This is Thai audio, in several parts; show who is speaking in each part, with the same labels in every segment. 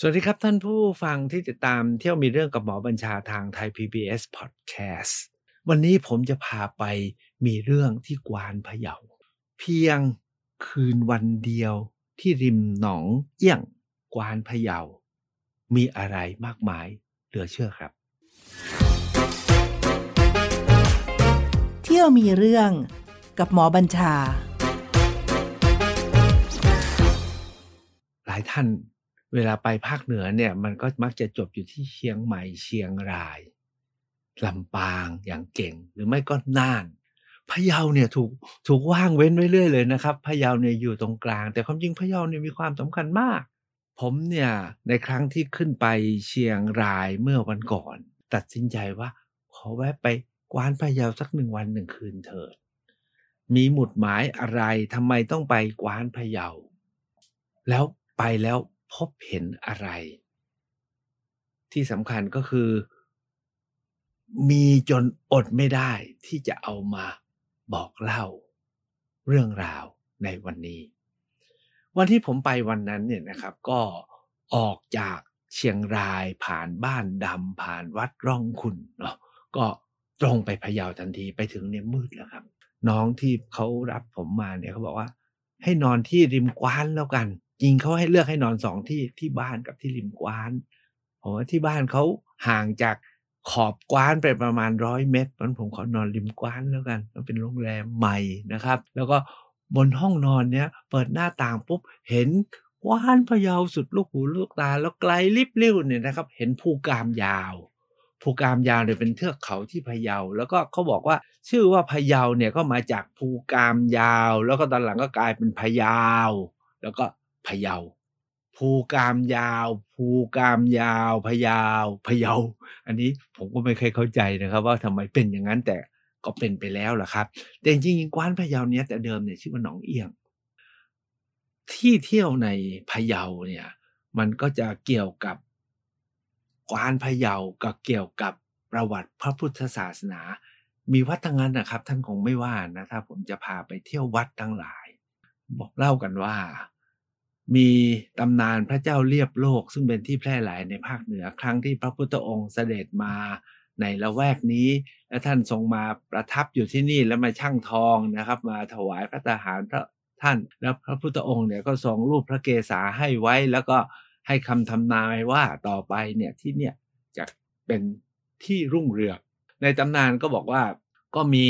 Speaker 1: สวัสดีครับท่านผู้ฟังที่ติดตามเที่ยวมีเรื่องกับหมอบัญชาทางไทย PBS Podcast วันนี้ผมจะพาไปมีเรื่องที่กวานพะเยา เพียงคืนวันเดียวที่ริมหนองเอี้ยงกวานพะเยา มีอะไรมากมายเหลือเชื่อครับ
Speaker 2: เที่ยวมีเรื่องกับหมอบัญชา
Speaker 1: หลายท่าน เวลาไปภาคเหนือเนี่ยมันก็มักจะจบอยู่ที่เชียงใหม่เชียงรายลำปางอย่างเก่งหรือไม่ก็น่านพะเยาเนี่ยถูกถูกว่างเว้นไว้เรื่อยเลยนะครับพะเยาเนี่ยอยู่ตรงกลาง แต่ความจริงพะเยาเนี่ยมีความสำคัญมาก ผมเนี่ยในครั้งที่ขึ้นไปเชียงรายเมื่อวันก่อน ตัดสินใจว่าขอแวะไปกวานพะเยาสักหนึ่งวันหนึ่งคืนเถิด มีหมุดหมายอะไรทำไมต้องไปกวานพะเยา แล้วไปแล้ว พบเห็นอะไร ที่สำคัญก็คือ มีจนอดไม่ได้ที่จะเอามาบอกเล่าเรื่องราวในวันนี้ วันที่ผมไปวันนั้นเนี่ยนะครับ ก็ออกจากเชียงรายผ่านบ้านดำผ่านวัดร่องคุณเนาะก็ตรงไปพะเยาทันทีไปถึงเนี่ยมืดแล้วครับ น้องที่เขารับผมมาเนี่ยเขาบอกว่า ให้นอนที่ริมกว้านแล้วกัน จริงเขาให้เลือกให้นอนสองที่ที่บ้านกับที่ริมกว้านผมว่าที่บ้านเขาห่างจากขอบกว้านไปประมาณร้อยเมตรเพราะผมขอนอนริมกว้านแล้วกันมันเป็นโรงแรมใหม่นะครับ แล้วก็บนห้องนอนเนี้ยเปิดหน้าต่างปุ๊บเห็นกว้านพะเยาสุดลูกหูลูกตา แล้วไกลลิบลิ่วเนี่ยนะครับ เห็นภูกามยาวภูกามยาวเนี่ยเป็นเทือกเขาที่พะเยา แล้วก็เขาบอกว่าชื่อว่าพะเยาเนี่ยก็มาจากภูกามยาว แล้วก็ตอนหลังก็กลายเป็นพะเยา แล้วก็ พะเยา ภูกามยาว ภูกามยาวพะเยาพะเยา อันนี้ผมก็ไม่เคยเข้าใจนะครับ ว่าทำไมเป็นอย่างนั้นแต่ก็เป็นไปแล้วล่ะครับ แต่จริงๆกว้านพะเยาเนี้ยแต่เดิมเนี่ยชื่อว่าหนองเอียง ที่เที่ยวในพะเยาเนี่ย มันก็จะเกี่ยวกับกวานพะเยากับเกี่ยวกับประวัติพระพุทธศาสนา มีวัดทั้งนั้นนะครับ ท่านคงไม่ว่านะถ้าผมจะพาไปเที่ยววัดทั้งหลาย บอกเล่ากันว่า มีตำนานพระเจ้าเรียบโลก ซึ่งเป็นที่แพร่หลายในภาคเหนือครั้งที่พระพุทธองค์เสด็จมาในละแวกนี้ และท่านทรงมาประทับอยู่ที่นี่แล้วมาช่างทองนะครับ มาถวายพระทหารพระท่าน แล้วพระพุทธองค์เนี่ยก็ทรงรูปพระเกศาให้ไว้แล้วก็ให้คำทำนายว่าต่อไปเนี่ยที่เนี่ยจะเป็นที่รุ่งเรืองในตำนานก็บอกว่าก็มี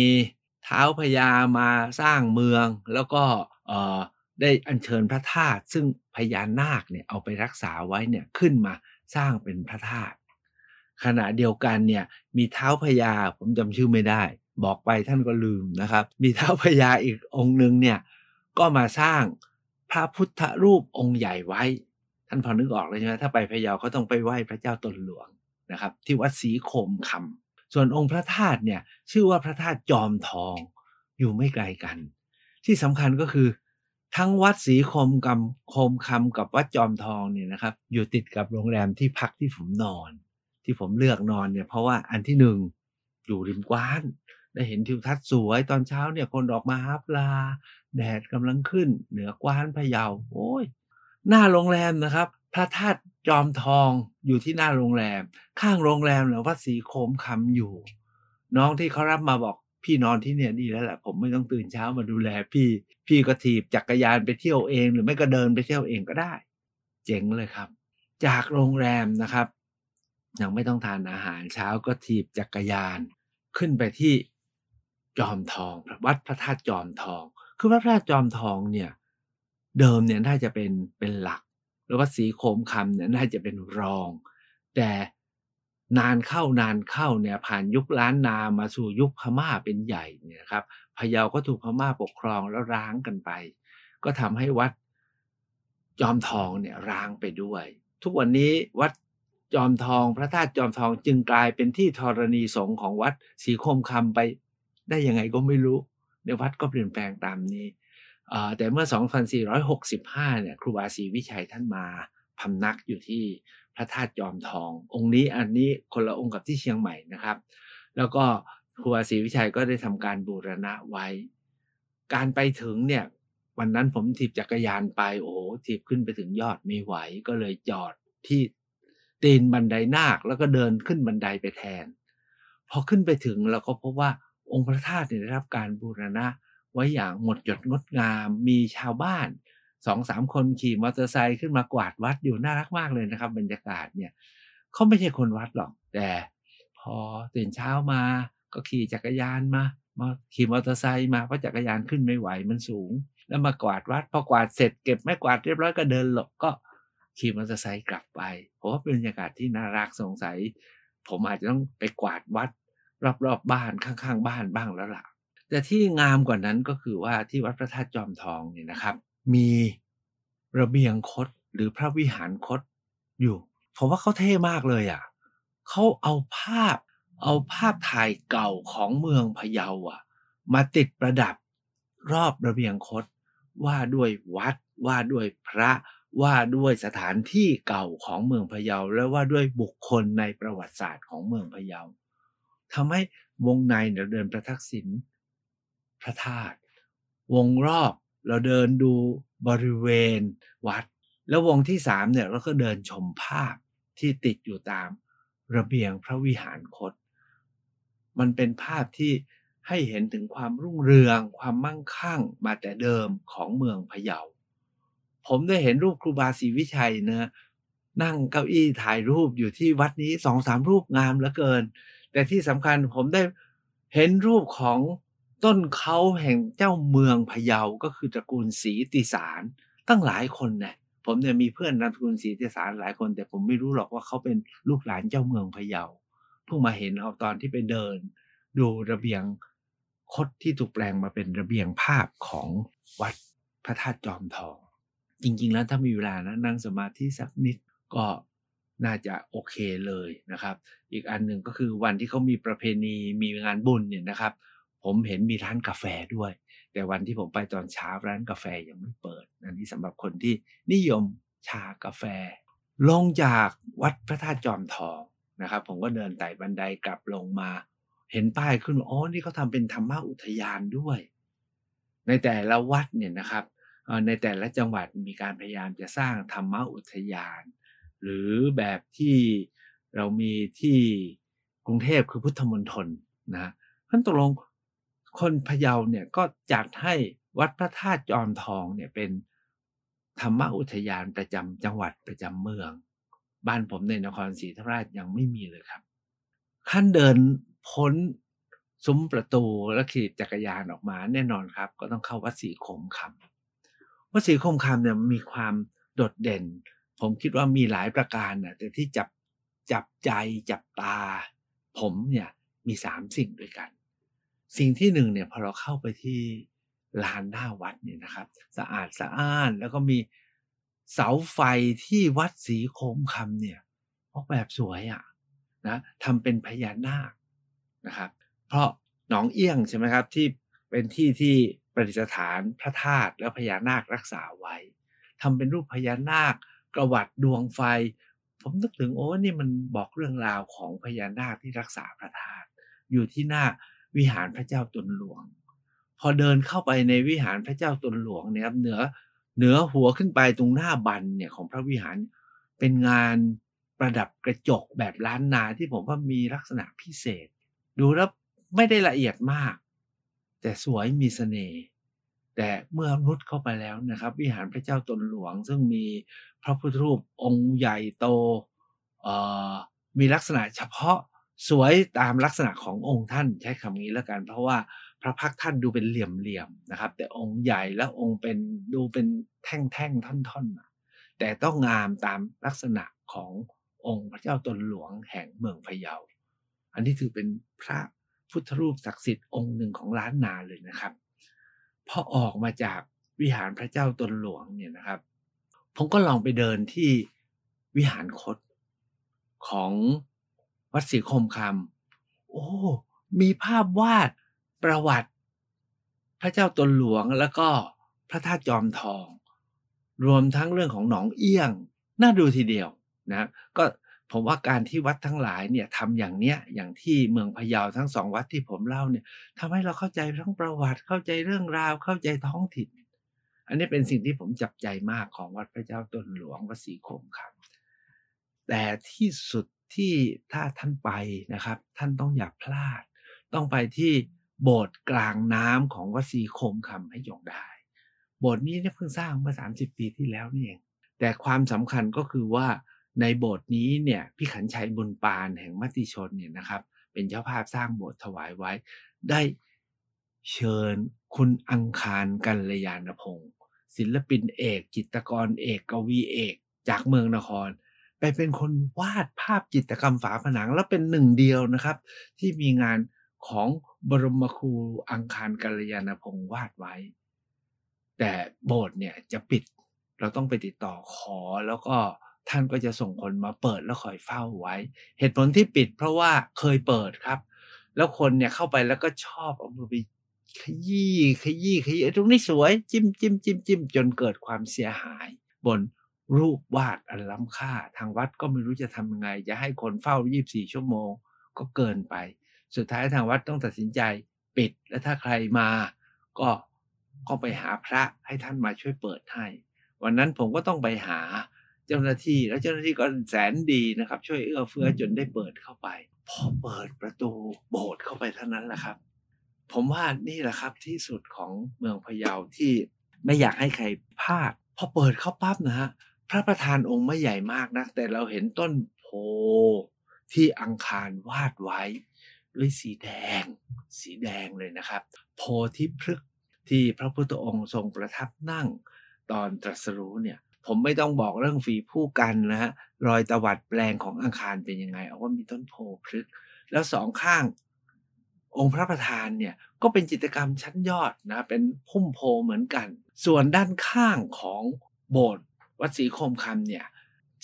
Speaker 1: เท้าพญามาสร้างเมืองแล้วก็เอ่อ ได้อัญเชิญพระธาตุซึ่งพญานาคเนี่ยเอาไปรักษาไว้เนี่ยขึ้นมาสร้างเป็นพระธาตุขณะเดียวกันเนี่ยมีเท้าพญาผมจำชื่อไม่ได้ บอกไปท่านก็ลืมนะครับ มีเท้าพญาอีกองค์หนึ่งเนี่ยก็มาสร้างพระพุทธรูปองค์ใหญ่ไว้ ท่านพอนึกออกเลยใช่ไหมถ้าไปพะเยาเขาต้องไปไหว้พระเจ้าตนหลวงนะครับ ที่วัดศรีโคมคำส่วนองค์พระธาตุเนี่ยชื่อว่าพระธาตุจอมทองอยู่ไม่ไกลกัน ที่สำคัญก็คือ ทั้งวัดศรีคมคำโคมคำกับวัดจอมทองเนี่ยนะครับ อยู่ติดกับโรงแรมที่พักที่ผมนอน ที่ผมเลือกนอนเนี่ยเพราะว่าอันที่หนึ่งอยู่ริมกว้านได้เห็นทิวทัศน์สวยตอนเช้าเนี่ยคนออกมาหาปลา แดดกำลังขึ้น เหนือกว้านพะเยาโอ้ยหน้าโรงแรมนะครับพระธาตุจอมทองอยู่ที่หน้าโรงแรม ข้างโรงแรมหรือวัดศรีโคมคำอยู่ น้องที่เขารับมาบอก พี่นอนที่เนี่ยดีแล้วแหละผมไม่ต้องตื่นเช้ามาดูแลพี่ พี่ก็ถีบจักรยานไปเที่ยวเอง หรือไม่ก็เดินไปเที่ยวเองก็ได้ เจ๋งเลยครับ จากโรงแรมนะครับ ยังไม่ต้องทานอาหารเช้าก็ถีบจักรยาน ขึ้นไปที่จอมทองวัดพระธาตุจอมทอง คือวัดพระธาตุจอมทองเนี่ย เดิมเนี่ยน่าจะเป็นเป็นหลักหรือว่าสีโคมคำเนี่ยน่าจะเป็นรอง แต่ นานเข้านานเข้าเนี่ยผ่านยุคล้านนามาสู่ยุคพม่าเป็นใหญ่เนี่ยครับพะเยาก็ถูกพม่าปกครองแล้วร้างกันไป ก็ทำให้วัดจอมทองเนี่ยร้างไปด้วย ทุกวันนี้วัดจอมทองพระธาตุจอมทองจึงกลายเป็นที่ธรณีสงฆ์ของวัดศรีโคมคำไปได้ยังไงก็ไม่รู้ ในวัดก็เปลี่ยนแปลงตามนี้แต่เมื่อ 2465 เนี่ยครูบาศรีวิชัยท่านมาพำนักอยู่ที่ พระธาตุจอมทอง องค์นี้อันนี้คนละองค์กับที่เชียงใหม่นะครับ แล้วก็ครูบาศรีวิชัยก็ได้ทำการบูรณะไว้ การไปถึงเนี่ย วันนั้นผมถีบจักรยานไปโอ้โหถีบขึ้นไปถึงยอดไม่ไหวก็เลยจอดที่ตีนบันไดนาคแล้วก็เดินขึ้นบันไดไปแทน พอขึ้นไปถึงเราก็พบว่าองค์พระธาตุเนี่ยได้รับการบูรณะไว้อย่างหมดจดงดงามมีชาวบ้าน สองสามคนขี่มอเตอร์ไซค์ขึ้นมากวาดวัดอยู่น่ารักมากเลยนะครับ บรรยากาศเนี่ยเขาไม่ใช่คนวัดหรอก แต่พอตื่นเช้ามาก็ขี่จักรยานมามาขี่มอเตอร์ไซค์มาเพราะจักรยานขึ้นไม่ไหวมันสูง แล้วมากวาดวัดพอกวาดเสร็จเก็บไม้กวาดเรียบร้อยก็เดินหลบก็ขี่มอเตอร์ไซค์กลับไปผมว่าเป็นบรรยากาศที่น่ารักสงสัย ผมอาจจะต้องไปกวาดวัด รอบๆบบ้านข้างๆ บ้านบ้างแล้วล่ะ แต่ที่งามกว่านั้นก็คือว่าที่วัดพระธาตุจอมทองเนี่ยนะครับ มีระเบียงคดหรือพระวิหารคดอยู่ผมว่าเขาเท่มากเลยอะเขาเอาภาพ เอาภาพถ่ายเก่าของเมืองพะเยาอะ มาติดประดับรอบระเบียงคดว่าด้วยวัดว่าด้วยพระว่าด้วยสถานที่เก่าของเมืองพะเยา และว่าด้วยบุคคลในประวัติศาสตร์ของเมืองพะเยาทำให้วงในเราเดินประทักษิณพระธาตุวงรอบ เราเดินดูบริเวณวัด แล้ววงที่สามเนี่ยเราก็เดินชมภาพที่ติดอยู่ตามระเบียงพระวิหารคต มันเป็นภาพที่ให้เห็นถึงความรุ่งเรือง ความมั่งคั่งมาแต่เดิมของเมืองพะเยา ผมได้เห็นรูปครูบาศรีวิชัยเนะนั่งเก้าอี้ถ่ายรูปอยู่ที่วัดนี้สองสามรูปงามเหลือเกิน แต่ที่สำคัญผมได้เห็นรูปของ ต้นเขาแห่งเจ้าเมืองพะเยาก็คือตระกูลศรีติสารตั้งหลายคนเนี่ยผมเนี่ยมีเพื่อนนามสกุลศรีติสารหลายคน แต่ผมไม่รู้หรอกว่าเขาเป็นลูกหลานเจ้าเมืองพะเยาเพิ่งมาเห็นเอาตอนที่ไปเดิน ดูระเบียงคดที่ถูกแปลงมาเป็นระเบียงภาพของวัดพระธาตุจอมทอง จริง ๆ แล้วถ้ามีเวลานะนั่งสมาธิสักนิดก็น่าจะโอเคเลยนะครับ อีกอันหนึ่งก็คือวันที่เขามีประเพณีมีงานบุญเนี่ยนะครับ ผมเห็นมีร้านกาแฟด้วย แต่วันที่ผมไปตอนเช้าร้านกาแฟยังไม่เปิดอันนี้สำหรับคนที่นิยมชากาแฟ ลงจากวัดพระธาตุจอมทองนะครับ ผมก็เดินไต่บันไดกลับลงมา เห็นป้ายขึ้นอ๋อนี่เขาทาเป็นธรรมอุทยานด้วย ในแต่ละวัดเนี่ยนะครับในแต่ละจังหวัดมีการพยายามจะสร้างธรรมอุทยาน หรือแบบที่เรามีที่กรุงเทพคือพุทธมณฑลนะท่านตกลง คนพะเยาเนี่ยก็จัดให้วัดพระธาตุจอมทองเนี่ยเป็นธรรมอุทยานประจำจังหวัดประจำเมือง บ้านผมในนครศรีธรรมราชยังไม่มีเลยครับ ขั้นเดินพ้นซุ้มประตูและขี่จักรยานออกมาแน่นอนครับ ก็ต้องเข้าวัดศรีคมคำวัดศรีคมคำเนี่ยมีความโดดเด่น ผมคิดว่ามีหลายประการนะแต่ที่จับจับใจจับตา ผมเนี่ยมีสามสิ่งด้วยกัน สิ่งที่หนึ่งเนี่ยพอเราเข้าไปที่ลานหน้าวัดเนี่ยนะครับ สะอาดสะอ้านแล้วก็มีเสาไฟที่วัดศรีโคมคำเนี่ยออกแบบสวยอะ่ะนะทำเป็นพญานาคนะครับ เพราะหนองเอี้ยงใช่ไหมครับที่เป็นที่ที่ประดิษฐานพระธาตุแล้วพญานาครักษาไว้ทำเป็นรูปพญานาคประวัติดวงไฟ ผมนึกถึงโอ้นี่มันบอกเรื่องราวของพญานาคที่รักษาพระธาตุอยู่ที่หน้า วิหารพระเจ้าตนหลวง พอเดินเข้าไปในวิหารพระเจ้าตนหลวงเนี่ยครับเหนือเหนือหัวขึ้นไปตรงหน้าบันเนี่ยของพระวิหารเป็นงานประดับกระจกแบบล้านนาที่ผมว่ามีลักษณะพิเศษ ดูแล้วไม่ได้ละเอียดมาก แต่สวยมีเสน่ห์แต่เมื่อรุดเข้าไปแล้วนะครับ วิหารพระเจ้าตนหลวง ซึ่งมีพระพุทธรูปองค์ใหญ่โตมีลักษณะเฉพาะ สวยตามลักษณะขององค์ท่านใช้คำนี้แล้วกัน เพราะว่าพระพักท่านดูเป็นเหลี่ยมๆนะครับ แต่องค์ใหญ่และองค์เป็นดูเป็นแท่งๆท่อนๆแต่ต้องงามตามลักษณะขององค์พระเจ้าตนหลวงแห่งเมืองพะเยา อันนี้ถือเป็นพระพุทธรูปศักดิ์สิทธิ์องค์หนึ่งของล้านนาเลยนะครับ พอออกมาจากวิหารพระเจ้าตนหลวงเนี่ยนะครับ ผมก็ลองไปเดินที่วิหารคดของ วัดศรีคมคำโอ้ มีภาพวาดประวัติ พระเจ้าตนหลวงแล้วก็พระธาตุจอมทอง รวมทั้งเรื่องของหนองเอี้ยง น่าดูทีเดียวนะก็ผมว่าการที่วัดทั้งหลายเนี่ยทำอย่างเนี้ยอย่างที่เมืองพะเยาทั้งสองวัดที่ผมเล่าเนี่ยทำให้เราเข้าใจทั้งประวัติเข้าใจเรื่องราวเข้าใจท้องถิ่น อันนี้เป็นสิ่งที่ผมจับใจมากของวัดพระเจ้าตนหลวงวัดศรีคมคำแต่ที่สุด ที่ถ้าท่านไปนะครับ ท่านต้องอย่าพลาด ต้องไปที่โบสถ์กลางน้ำของวัดศรีโคมคำให้ยงได้ โบสถ์นี้เนี่ยเพิ่งสร้างเมื่อ 30 ปีที่แล้วนี่เอง แต่ความสำคัญก็คือว่าในโบสถ์นี้เนี่ยพี่ขันชัยบุญปานแห่งมติชนเนี่ยนะครับ เป็นเจ้าภาพสร้างโบสถ์ถวายไว้ ได้เชิญคุณอังคารกัลยาณพงศ์ศิลปินเอก จิตรกรเอกกวีเอก จากเมืองนคร ไปเป็นคนวาดภาพจิตรกรรมฝาผนัง แล้วเป็นหนึ่งเดียวนะครับ ที่มีงานของบรมครูอังคารกัลยาณพงศ์วาดไว้ แต่โบสถ์เนี่ยจะปิดเราต้องไปติดต่อขอแล้วก็ท่านก็จะส่งคนมาเปิดแล้วคอยเฝ้าไว้ เหตุผลที่ปิดเพราะว่าเคยเปิดครับ แล้วคนเนี่ยเข้าไปแล้วก็ชอบเอามือไปขยี้ขยี้ขยี้ตรงนี้สวย จิ้มจิ้มจิ้มจิ้มจนเกิดความเสียหาย บน รูปวาดอันล้ำค่า ทางวัดก็ไม่รู้จะทำยังไง จะให้คนเฝ้า 24 ชั่วโมงก็เกินไป สุดท้ายทางวัดต้องตัดสินใจปิด และถ้าใครมาก็ก็ไปหาพระให้ท่านมาช่วยเปิดให้ วันนั้นผมก็ต้องไปหาเจ้าหน้าที่ แล้วเจ้าหน้าที่ก็แสนดีนะครับ ช่วยเอื้อเฟื้อจนได้เปิดเข้าไป พอเปิดประตูโบสถ์เข้าไปเท่านั้นแหละครับ ผมว่านี่แหละครับที่สุดของเมืองพะเยาที่ไม่อยากให้ใครพลาด พอเปิดเข้าปั๊บนะฮะ พระประธานองค์ไม่ใหญ่มากนะแต่เราเห็นต้นโพที่อังคารวาดไว้ ด้วยสีแดง สีแดงเลยนะครับ โพธิพฤกษ์ที่พระพุทธองค์ทรงประทับนั่ง ตอนตรัสรู้เนี่ยผมไม่ต้องบอกเรื่องฝีผู้กันนะฮะรอยตวัดแปลงของอังคารเป็นยังไง เอาว่ามีต้นโพพฤกษ์แล้วสองข้างองค์พระประธานเนี่ยก็เป็นจิตรกรรมชั้นยอดนะเป็นพุ่มโพเหมือนกัน ส่วนด้านข้างของโบสถ์ วัดศรีโคมคำเนี่ย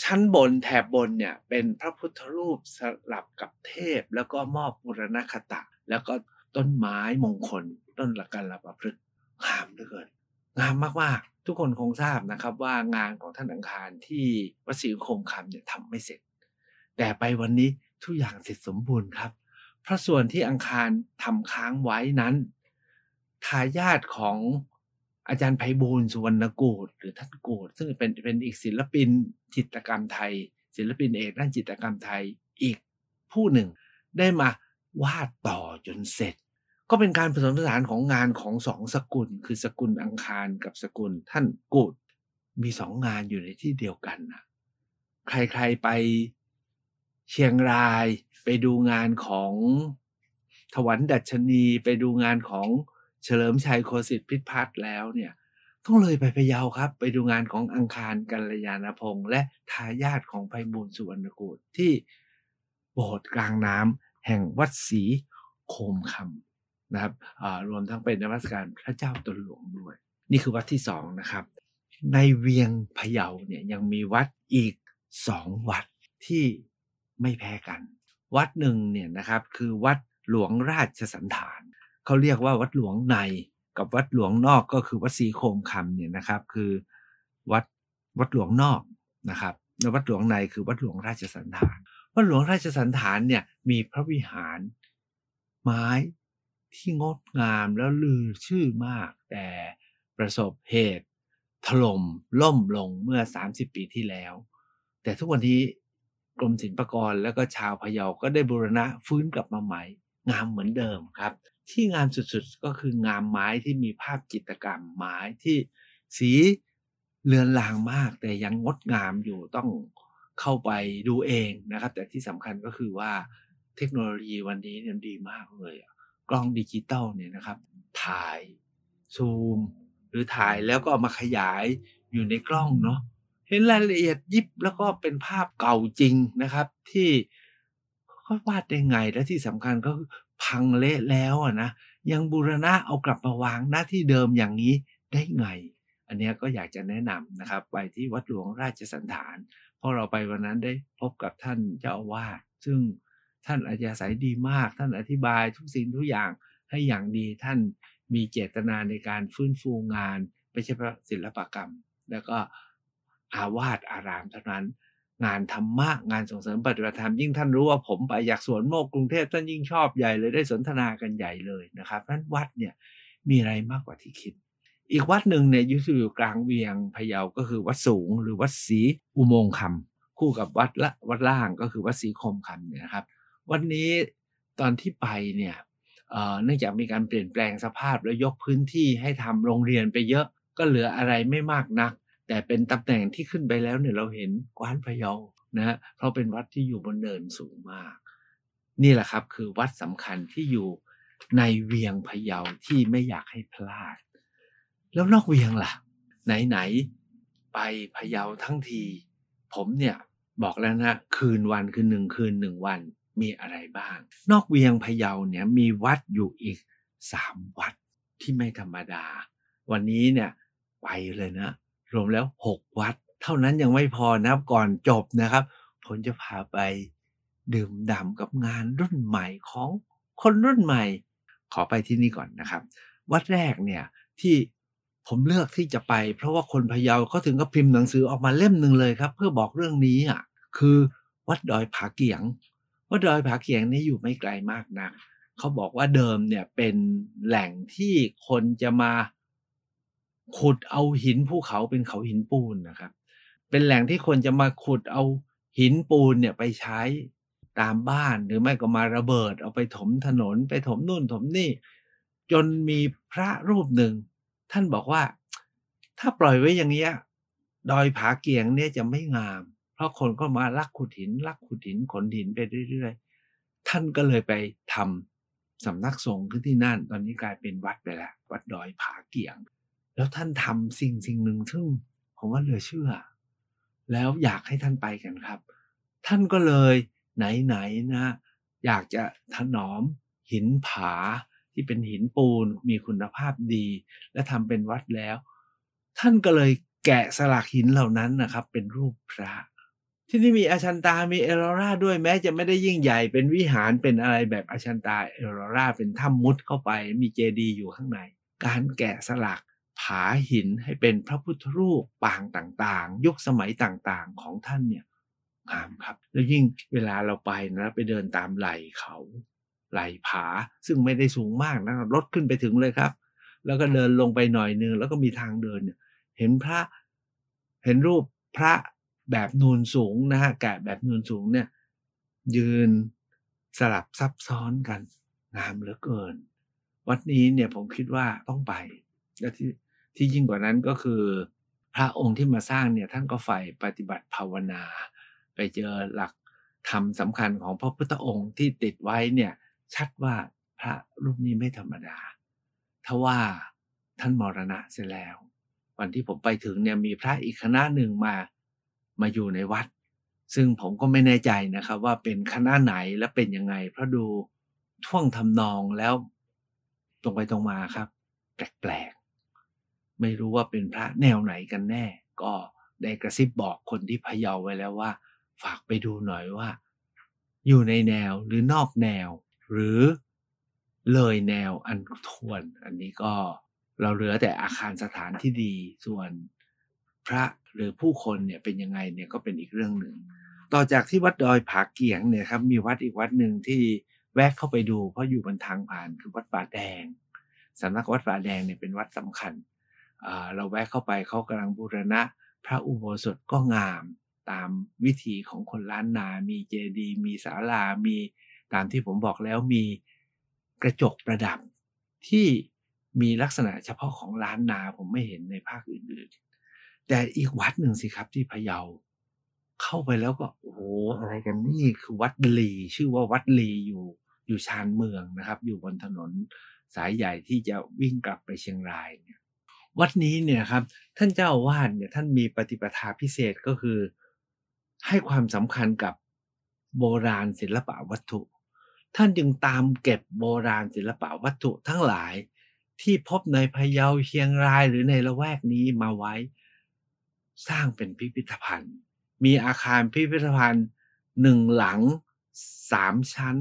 Speaker 1: ชั้นบนแถบบนเนี่ยเป็นพระพุทธรูปสลับกับเทพ แล้วก็มอบบุรณคตะ แล้วก็ต้นไม้มงคล ต้นละกันละประพฤกษ์งามเหลือเกินงามมากๆ ทุกคนคงทราบนะครับว่างานของท่านอังคารที่วัดศรีโคมคำเนี่ยทำไม่เสร็จ แต่ไปวันนี้ทุกอย่างเสร็จสมบูรณ์ครับ เพราะส่วนที่อังคารทำค้างไว้นั้นทายาทของ อาจารย์ไพบูลสุวรรณโกดหรือท่านโกดซึ่งเป็นเป็นอีกศิลปินจิตรกรรมไทย ศิลปินเอกด้านจิตรกรรมไทยอีกผู้หนึ่ง ได้มาวาดต่อจนเสร็จ ก็เป็นการผสมผสานของงานของสองสกุล คือสกุลอังคารกับสกุลท่านโกดมีสองงานอยู่ในที่เดียวกันนะใครๆไปเชียงรายไปดูงานของถวันดัชนีไปดูงานของ เฉลิมชัยโคสิทธิพิพัฒน์แล้วเนี่ยต้องเลยไปพะเยาครับ ไปดูงานของอังคารกัลยาณพงษ์และทายาทของไพบูลสุวรรณกูฏที่โบสถ์กลางน้ำแห่งวัดศรีโคมคำนะครับรวมทั้งเป็นนมัสการพระเจ้าตนหลวงด้วย นี่คือวัดที่สองนะครับ ในเวียงพะเยาเนี่ยยังมีวัดอีกสองวัดที่ไม่แพ้กัน วัดหนึ่งเนี่ยนะครับคือวัดหลวงราชสันฐาน เขาเรียกว่าวัดหลวงในกับวัดหลวงนอกก็คือวัดศรีโคมคำเนี่ยนะครับ คือวัดวัดหลวงนอกนะครับแล้ววัดหลวงในคือวัดหลวงราชสันฐาน วัดหลวงราชสันฐานเนี่ยมีพระวิหารไม้ที่งดงามแล้วลือชื่อมาก แต่ประสบเหตุ ถล่มล่มลงเมื่อ 30 ปีที่แล้ว แต่ทุกวันนี้กรมศิลปากรแล้วก็ชาวพะเยาก็ได้บูรณะฟื้นกลับมาใหม่ งามเหมือนเดิมครับ ที่งามสุดๆก็คืองามไม้ที่มีภาพจิตรกรรมไม้ที่สีเลือนลางมากแต่ยังงดงามอยู่ต้องเข้าไปดูเองนะครับ แต่ที่สำคัญก็คือว่าเทคโนโลยีวันนี้เนี่ยดีมากเลย กล้องดิจิตอลเนี่ยนะครับ ถ่ายซูม หรือถ่ายแล้วก็มาขยายอยู่ในกล้องเนาะเห็นรายละเอียดยิบแล้วก็เป็นภาพเก่าจริงนะครับ ที่ เขาวาดได้ไงและที่สำคัญก็คือพังเละแล้วอะนะยังบูรณะเอากลับมาวางหน้าที่เดิมอย่างนี้ได้ไง อันนี้ก็อยากจะแนะนำนะครับ ไปที่วัดหลวงราชสันฐานเพราะเราไปวันนั้นได้พบกับท่านเจ้าอาวาสซึ่งท่านอาจารย์สายดีมาก ท่านอธิบายทุกสิ่งทุกอย่างให้อย่างดีท่านมีเจตนาในการฟื้นฟูงาน ไม่ใช่ศิลปกรรม แล้วก็อาวาสอารามเท่านั้น งานธรรมะงานส่งเสริมปฏิบัติธรรมยิ่งท่านรู้ว่าผมไปอยากสวนโมกกรุงเทพท่านยิ่งชอบใหญ่เลยได้สนทนากันใหญ่เลยนะครับนั้นวัดเนี่ยมีอะไรมากกว่าที่คิด อีกวัดหนึ่งเนี่ยอยู่กลางเวียงพะเยาก็คือวัดสูง หรือวัดศรีอุโมงคำคคู่กับวัดละวัดล่างก็คือวัดศรีคมคำเนี่ยนะครับ วันนี้ตอนที่ไปเนี่ยเนื่องจากมีการเปลี่ยนแปลงสภาพแล้วยกพื้นที่ให้ทำโรงเรียนไปเยอะก็เหลืออะไรไม่มากนัก แต่เป็นตำแหน่งที่ขึ้นไปแล้วเนี่ยเราเห็นกว้านพะเยานะฮะเพราะเป็นวัดที่อยู่บนเนินสูงมาก นี่แหละครับคือวัดสำคัญที่อยู่ในเวียงพะเยาที่ไม่อยากให้พลาด แล้วนอกเวียงล่ะ ไหนๆไปพะเยาทั้งที ผมเนี่ยบอกแล้วนะคืนวันคือหนึ่งคืนหนึ่งวันมีอะไรบ้าง นอกเวียงพะเยาเนี่ยมีวัดอยู่อีกสามวัดที่ไม่ธรรมดา วันนี้เนี่ยไปเลยนะ รวมแล้วหกวัด เท่านั้นยังไม่พอนะก่อนจบนะครับ ผมจะพาไปดื่มด่ำกับงานรุ่นใหม่ของคนรุ่นใหม่ ขอไปที่นี่ก่อนนะครับ วัดแรกเนี่ยที่ผมเลือกที่จะไป เพราะว่าคนพะเยาเขาถึงก็พิมพ์หนังสือออกมาเล่มหนึ่งเลยครับ เพื่อบอกเรื่องนี้อะคือวัดดอยผาเกียง วัดดอยผาเกียงนี่อยู่ไม่ไกลมากนะเขาบอกว่าเดิมเนี่ยเป็นแหล่งที่คนจะมา ขุดเอาหินภูเขาเป็นเขาหินปูนนะครับ เป็นแหล่งที่คนจะมาขุดเอาหินปูนเนี่ยไปใช้ตามบ้านหรือไม่ก็มาระเบิด เอาไปถมถนนไปถมนู่นถมนี่ จนมีพระรูปหนึ่ง ท่านบอกว่า ถ้าปล่อยไว้อย่างนี้ดอยผาเกียงเนี่ยจะไม่งาม เพราะคนก็มาลักขุดหิน ลักขุดหินขนหินไปเรื่อยๆ ท่านก็เลยไปทำสำนักสงฆ์ขึ้นที่นั่น ตอนนี้กลายเป็นวัดไปแล้ววัดดอยผาเกียง แล้วท่านทำสิ่งสิ่งหนึ่งซึ่งผมว่าเหลือเชื่อ แล้วอยากให้ท่านไปกันครับ ท่านก็เลยไหนๆนะ อยากจะถนอมหินผาที่เป็นหินปูนมีคุณภาพดี และทำเป็นวัดแล้ว ท่านก็เลยแกะสลักหินเหล่านั้นนะครับ เป็นรูปพระ ที่นี่มีอาชันตา มีเอโรราด้วยแม้จะไม่ได้ยิ่งใหญ่เป็นวิหารเป็นอะไรแบบอาชันตาเอโรราเป็นถ้ำมุดเข้าไป มีเจดีย์อยู่ข้างใน การแกะสลัก ผาหินให้เป็นพระพุทธรูปปางต่างๆ ยุคสมัยต่างๆของท่านเนี่ยงามครับ แล้วยิ่งเวลาเราไปนะไปเดินตามไหลเขาไหลผาซึ่งไม่ได้สูงมากนะรถขึ้นไปถึงเลยครับ แล้วก็เดินลงไปหน่อยนึงแล้วก็มีทางเดินเนี่ยเห็นพระเห็นรูปพระแบบนูนสูงนะฮะแกะแบบนูนสูงเนี่ย ยืนสลับซับซ้อนกันงามเหลือเกิน วัดนี้เนี่ยผมคิดว่าต้องไปและที่ ที่ยิ่งกว่านั้นก็คือ พระองค์ที่มาสร้างเนี่ยท่านก็ใฝ่ปฏิบัติภาวนา ไปเจอหลักธรรมสำคัญของพระพุทธองค์ที่ติดไว้เนี่ยชัดว่าพระรูปนี้ไม่ธรรมดาทว่าท่านมรณะเสียแล้ว วันที่ผมไปถึงเนี่ยมีพระอีกคณะหนึ่งมามาอยู่ในวัด ซึ่งผมก็ไม่แน่ใจนะครับ ว่าเป็นคณะไหนและเป็นยังไง เพราะดูท่วงทำนองแล้ว ตรงไปตรงมาครับ แปลก ไม่รู้ว่าเป็นพระแนวไหนกันแน่ ก็ได้กระซิบบอกคนที่พะเยาไว้แล้วว่า ฝากไปดูหน่อยว่า อยู่ในแนวหรือนอกแนว หรือเลยแนวอันทวน อันนี้ก็เราเหลือแต่อาคารสถานที่ดีส่วนพระหรือผู้คนเนี่ยเป็นยังไงเนี่ยก็เป็นอีกเรื่องหนึ่ง ต่อจากที่วัดดอยผาเกียงเนี่ยครับมีวัดอีกวัดหนึ่งที่แวะเข้าไปดู เพราะอยู่บนทางผ่านคือวัดป่าแดงสำนักวัดป่าแดงเนี่ยเป็นวัดสำคัญ เราแวะเข้าไปเขากำลังบูรณะ พระอุโบสถก็งามตามวิถีของคนล้านนา มีเจดีย์มีศาลา มีตามที่ผมบอกแล้วมีกระจกประดับที่มีลักษณะเฉพาะของล้านนาผมไม่เห็นในภาคอื่นๆ แต่อีกวัดหนึ่งสิครับที่พะเยา เข้าไปแล้วก็โอ้โหอะไรกันนี่คือวัดลีชื่อว่าวัดลีอยู่อยู่ชานเมืองนะครับ อยู่บนถนนสายใหญ่ที่จะวิ่งกลับไปเชียงรายเนี่ย วัดนี้เนี่ยครับท่านเจ้าวาดเนี่ยท่านมีปฏิปทาพิเศษก็คือ ให้ความสำคัญกับโบราณศิลปะวัตถุ ท่านจึงตามเก็บโบราณศิลปะวัตถุทั้งหลายที่พบในพะเยาเชียงรายหรือในละแวกนี้มาไว้ สร้างเป็นพิพิธภัณฑ์ มีอาคารพิพิธภัณฑ์หนึ่งหลังสามชั้น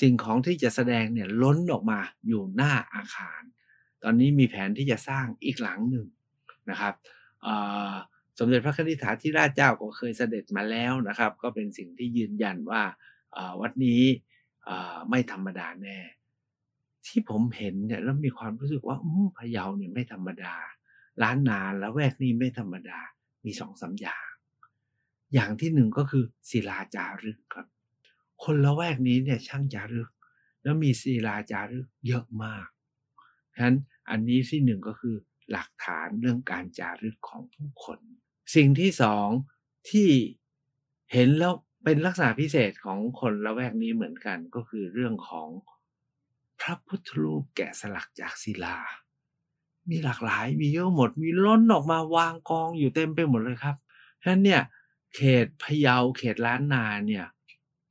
Speaker 1: สิ่งของที่จะแสดงเนี่ยล้นออกมาอยู่หน้าอาคาร ตอนนี้มีแผนที่จะสร้างอีกหลังหนึ่งนะครับสมเด็จพระนิธิถาธิราชเจ้าก็เคยเสด็จมาแล้วนะครับ ก็เป็นสิ่งที่ยืนยันว่าวัดนี้ไม่ธรรมดาแน่ ที่ผมเห็นเนี่ยแล้วมีความรู้สึกว่าพะเยาเนี่ยไม่ธรรมดาล้านนาแล้วแวกนี้ไม่ธรรมดามีสองสาอย่าง อย่างที่หนึ่งก็คือศิลาจารึกครับ คนละแวกนี้เนี่ยช่างจารึก แล้วมีศิลาจารึกเยอะมากฉะนั้น อันนี้ที่หนึ่งก็คือหลักฐานเรื่องการจารึกของผู้คน สิ่งที่สองที่เห็นแล้วเป็นลักษณะพิเศษของคนละแวกนี้เหมือนกันก็คือเรื่องของพระพุทธรูปแกะสลักจากศิลา มีหลากหลายมีเยอะหมดมีล้นออกมาวางกองอยู่เต็มไปหมดเลยครับฉะนั้นเนี่ยเขตพะเยาเขตล้านนาเนี่ย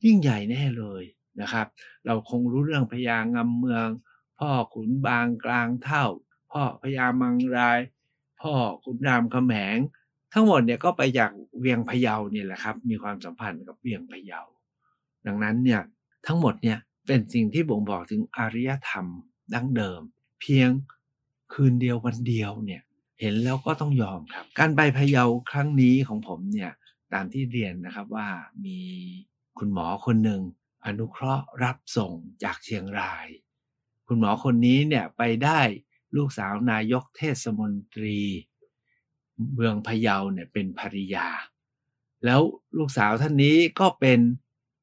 Speaker 1: ยิ่งใหญ่แน่เลยนะครับ เราคงรู้เรื่องพญางำเมือง พ่อขุนบางกลางเท่า พ่อพญามังราย พ่อขุนรามคำแหง ทั้งหมดเนี่ยก็ไปจากเวียงพะเยาเนี่ยแหละครับ มีความสัมพันธ์กับเวียงพะเยา ดังนั้นเนี่ยทั้งหมดเนี่ยเป็นสิ่งที่บ่งบอกถึงอารยธรรมดั้งเดิม เพียงคืนเดียววันเดียวเนี่ยเห็นแล้วก็ต้องยอมครับ การไปพะเยาครั้งนี้ของผมเนี่ยตามที่เรียนนะครับว่ามีคุณหมอคนหนึ่งอนุเคราะห์รับส่งจากเชียงราย คุณหมอคนนี้เนี่ยไปได้ลูกสาวนายกเทศมนตรี เมืองพะเยาเนี่ยเป็นภริยา แล้วลูกสาวท่านนี้ก็เป็น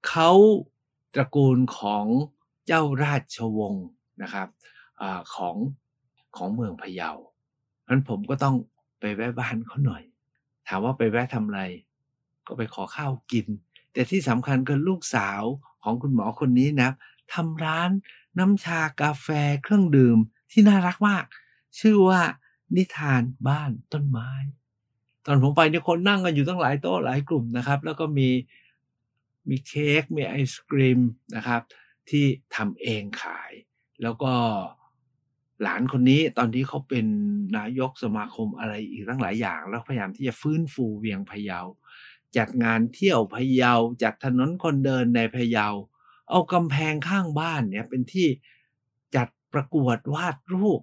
Speaker 1: เขาตระกูลของเจ้าราชวงศ์นะครับอของของเมืองพะเยานั้นผมก็ต้องไปแวะบ้านเขาหน่อย ถามว่าไปแวะทำอะไร ก็ไปขอข้าวกิน แต่ที่สำคัญคือลูกสาวของคุณหมอคนนี้นะทำร้านน้ำชากาแฟเครื่องดื่มที่น่ารักมาก ชื่อว่านิทานบ้านต้นไม้ ตอนผมไปเนี่ยคนนั่งกันอยู่ตั้งหลายโต๊ะหลายกลุ่มนะครับ แล้วก็มีมีเค้กมีไอศกรีมนะครับ ที่ทำเองขาย แล้วก็หลานคนนี้ตอนที่เขาเป็นนายกสมาคมอะไรอีกตั้งหลายอย่าง แล้วพยายามที่จะฟื้นฟูเวียงพะเยา จัดงานเที่ยวพะเยาจัดถนนคนเดินในพะเยา เอากำแพงข้างบ้านเนี่ยเป็นที่จัดประกวดวาดรูป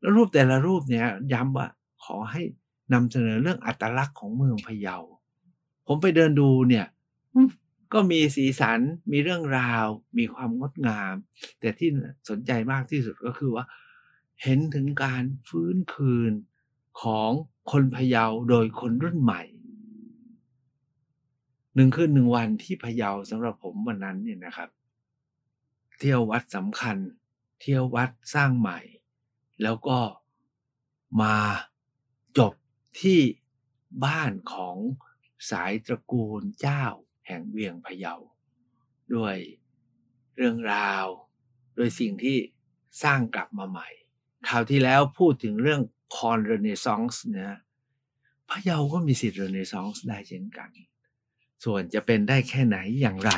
Speaker 1: แล้วรูปแต่ละรูปเนี่ยย้ำว่าขอให้นำเสนอเรื่องอัตลักษณ์ของเมืองพะเยา ผมไปเดินดูเนี่ยก็มีสีสันมีเรื่องราว มีความงดงาม แต่ที่สนใจมากที่สุดก็คือว่า เห็นถึงการฟื้นคืนของคนพะเยาโดยคนรุ่นใหม่ หนึ่งคืนหนึ่งวันที่พะเยาสำหรับผมวันนั้นเนี่ยนะครับ เที่ยววัดสำคัญ เที่ยววัดสร้างใหม่ แล้วก็มาจบที่บ้านของสายตระกูลเจ้าแห่งเวียงพะเยา ด้วยเรื่องราว โดยสิ่งที่สร้างกลับมาใหม่คราวที่แล้วพูดถึงเรื่องคอนเรเนซองส์นะพะเยาก็มีสิทธิ์เรเนซองส์ได้เช่นกัน ส่วนจะเป็นได้แค่ไหนอย่างไร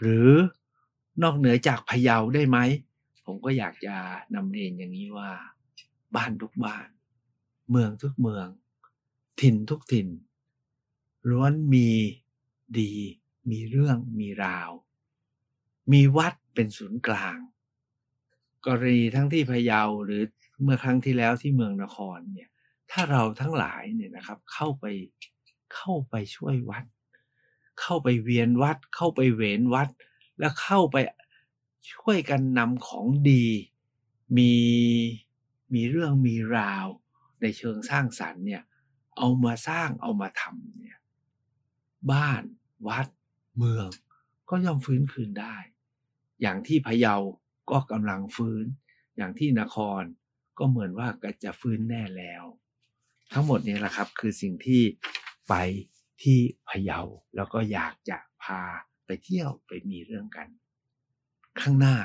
Speaker 1: หรือนอกเหนือจากพะเยาได้ไหม ผมก็อยากจะนำเรียนอย่างนี้ว่า บ้านทุกบ้าน เมืองทุกเมือง ถิ่นทุกถิ่นล้วนมีดี มีเรื่องมีราว มีวัดเป็นศูนย์กลาง กรณีทั้งที่พะเยาหรือเมื่อครั้งที่แล้วที่เมืองนครเนี่ย ถ้าเราทั้งหลายเนี่ยนะครับ เข้าไปเข้าไปช่วยวัด เข้าไปเวียนวัด เข้าไปเวนวัด แล้วเข้าไปช่วยกันนำของดี มีมีเรื่องมีราว ในเชิงสร้างสรรค์เนี่ยเอามาสร้างเอามาทำเนี่ยบ้านวัด เมือง ก็ย่อมฟื้นคืนได้ อย่างที่พะเยาก็กำลังฟื้น อย่างที่นครก็เหมือนว่าก็จะฟื้นแน่แล้ว ทั้งหมดนี้แหละครับ คือสิ่งที่ไป ที่พะเยาแล้วก็อยากจะพาไปเที่ยวไปมีเรื่องกัน ข้างหน้า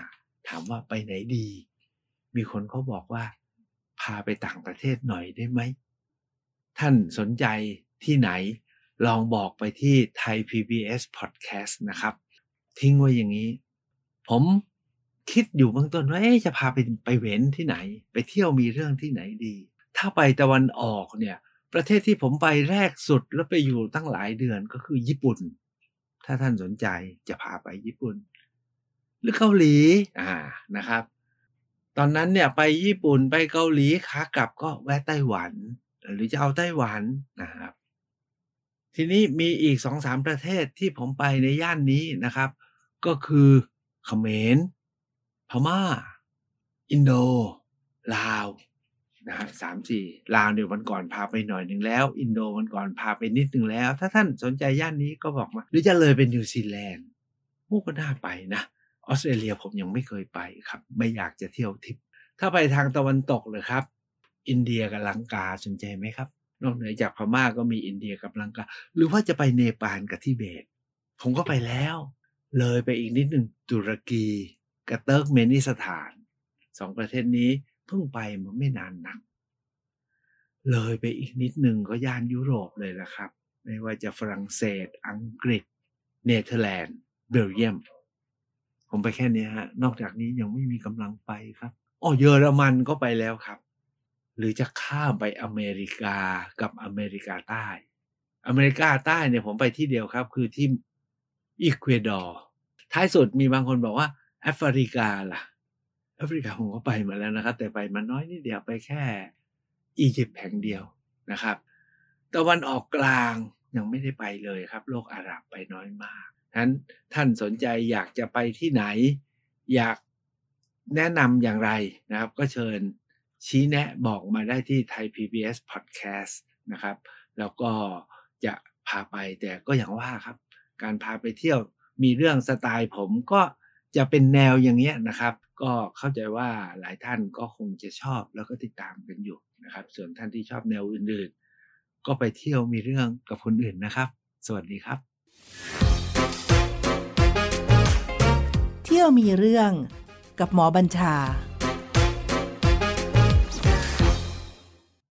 Speaker 1: ถามว่าไปไหนดี มีคนเขาบอกว่า พาไปต่างประเทศหน่อยได้ไหม ท่านสนใจที่ไหน ลองบอกไปที่ไทย PBS Podcast นะครับ ทิ้งไว้อย่างนี้ ผมคิดอยู่เบื้องต้นว่าจะพาไปไปเว้นที่ไหน ไปเที่ยวมีเรื่องที่ไหนดี ถ้าไปตะวันออกเนี่ย ประเทศที่ผมไปแรกสุดแล้วไปอยู่ตั้งหลายเดือนก็คือญี่ปุ่น ถ้าท่านสนใจจะพาไปญี่ปุ่น หรือเกาหลีอ่านะครับ ตอนนั้นเนี่ยไปญี่ปุ่นไปเกาหลีขากลับก็แวะไต้หวัน หรือจะเอาไต้หวันนะครับ ทีนี้มีอีกสองสามประเทศที่ผมไปในย่านนี้นะครับ ก็คือเขมรพม่า อินโด ลาว นะฮะสามสี่ลาวเดี๋ยววันก่อนพาไปหน่อยหนึ่งแล้ว อินโดวันก่อนพาไปนิดหนึ่งแล้ว ถ้าท่านสนใจย่านนี้ก็บอกมาหรือจะเลยเป็นนิวซีแลนด์มูก็น่าไปนะออสเตรเลียผมยังไม่เคยไปครับ ไม่อยากจะเที่ยวทิพย์ถ้าไปทางตะวันตกเลยครับ อินเดียกับลังกาสนใจไหมครับ นอกเหนือจากพม่าก็มีอินเดียกับลังกา หรือว่าจะไปเนปาลกับทิเบต ผมก็ไปแล้ว เลยไปอีกนิดหนึ่งตุรกีกับเติร์กเมนิสถานสองประเทศนี้ เพิ่งไปมาไม่นานนัก เลยไปอีกนิดหนึ่งก็ย่านยุโรปเลยละครับ ไม่ว่าจะฝรั่งเศส อังกฤษ เนเธอร์แลนด์ เบลเยียม ผมไปแค่นี้ฮะ นอกจากนี้ยังไม่มีกำลังไปครับอ๋อเยอรมันก็ไปแล้วครับ หรือจะข้ามไปอเมริกากับอเมริกาใต้ อเมริกาใต้เนี่ยผมไปที่เดียวครับ คือที่อีควดอร์ท้ายสุดมีบางคนบอกว่าแอฟริกาล่ะ แอฟริกาผมก็ไปมาแล้วนะครับ แต่ไปมาน้อยนิดเดียวไปแค่อียิปต์แห่งเดียวนะครับตะวันออกกลางยังไม่ได้ไปเลยครับ โลกอาหรับไปน้อยมากฉะนั้นท่านสนใจอยากจะไปที่ไหน อยากแนะนำอย่างไรนะครับ ก็เชิญชี้แนะบอกมาได้ที่ไทย PBS Podcast นะครับ แล้วก็จะพาไปแต่ก็อย่างว่าครับ การพาไปเที่ยวมีเรื่องสไตล์ผมก็จะเป็นแนวอย่างเงี้ยนะครับ ก็เข้าใจว่าหลายท่านก็คงจะชอบแล้วก็ติดตามกันอยู่นะครับ ส่วนท่านที่ชอบแนวอื่นๆ ก็ไปเที่ยวมีเรื่องกับคนอื่นนะครับ สวัสดีครับ
Speaker 2: เที่ยวมีเรื่องกับหมอบัญชา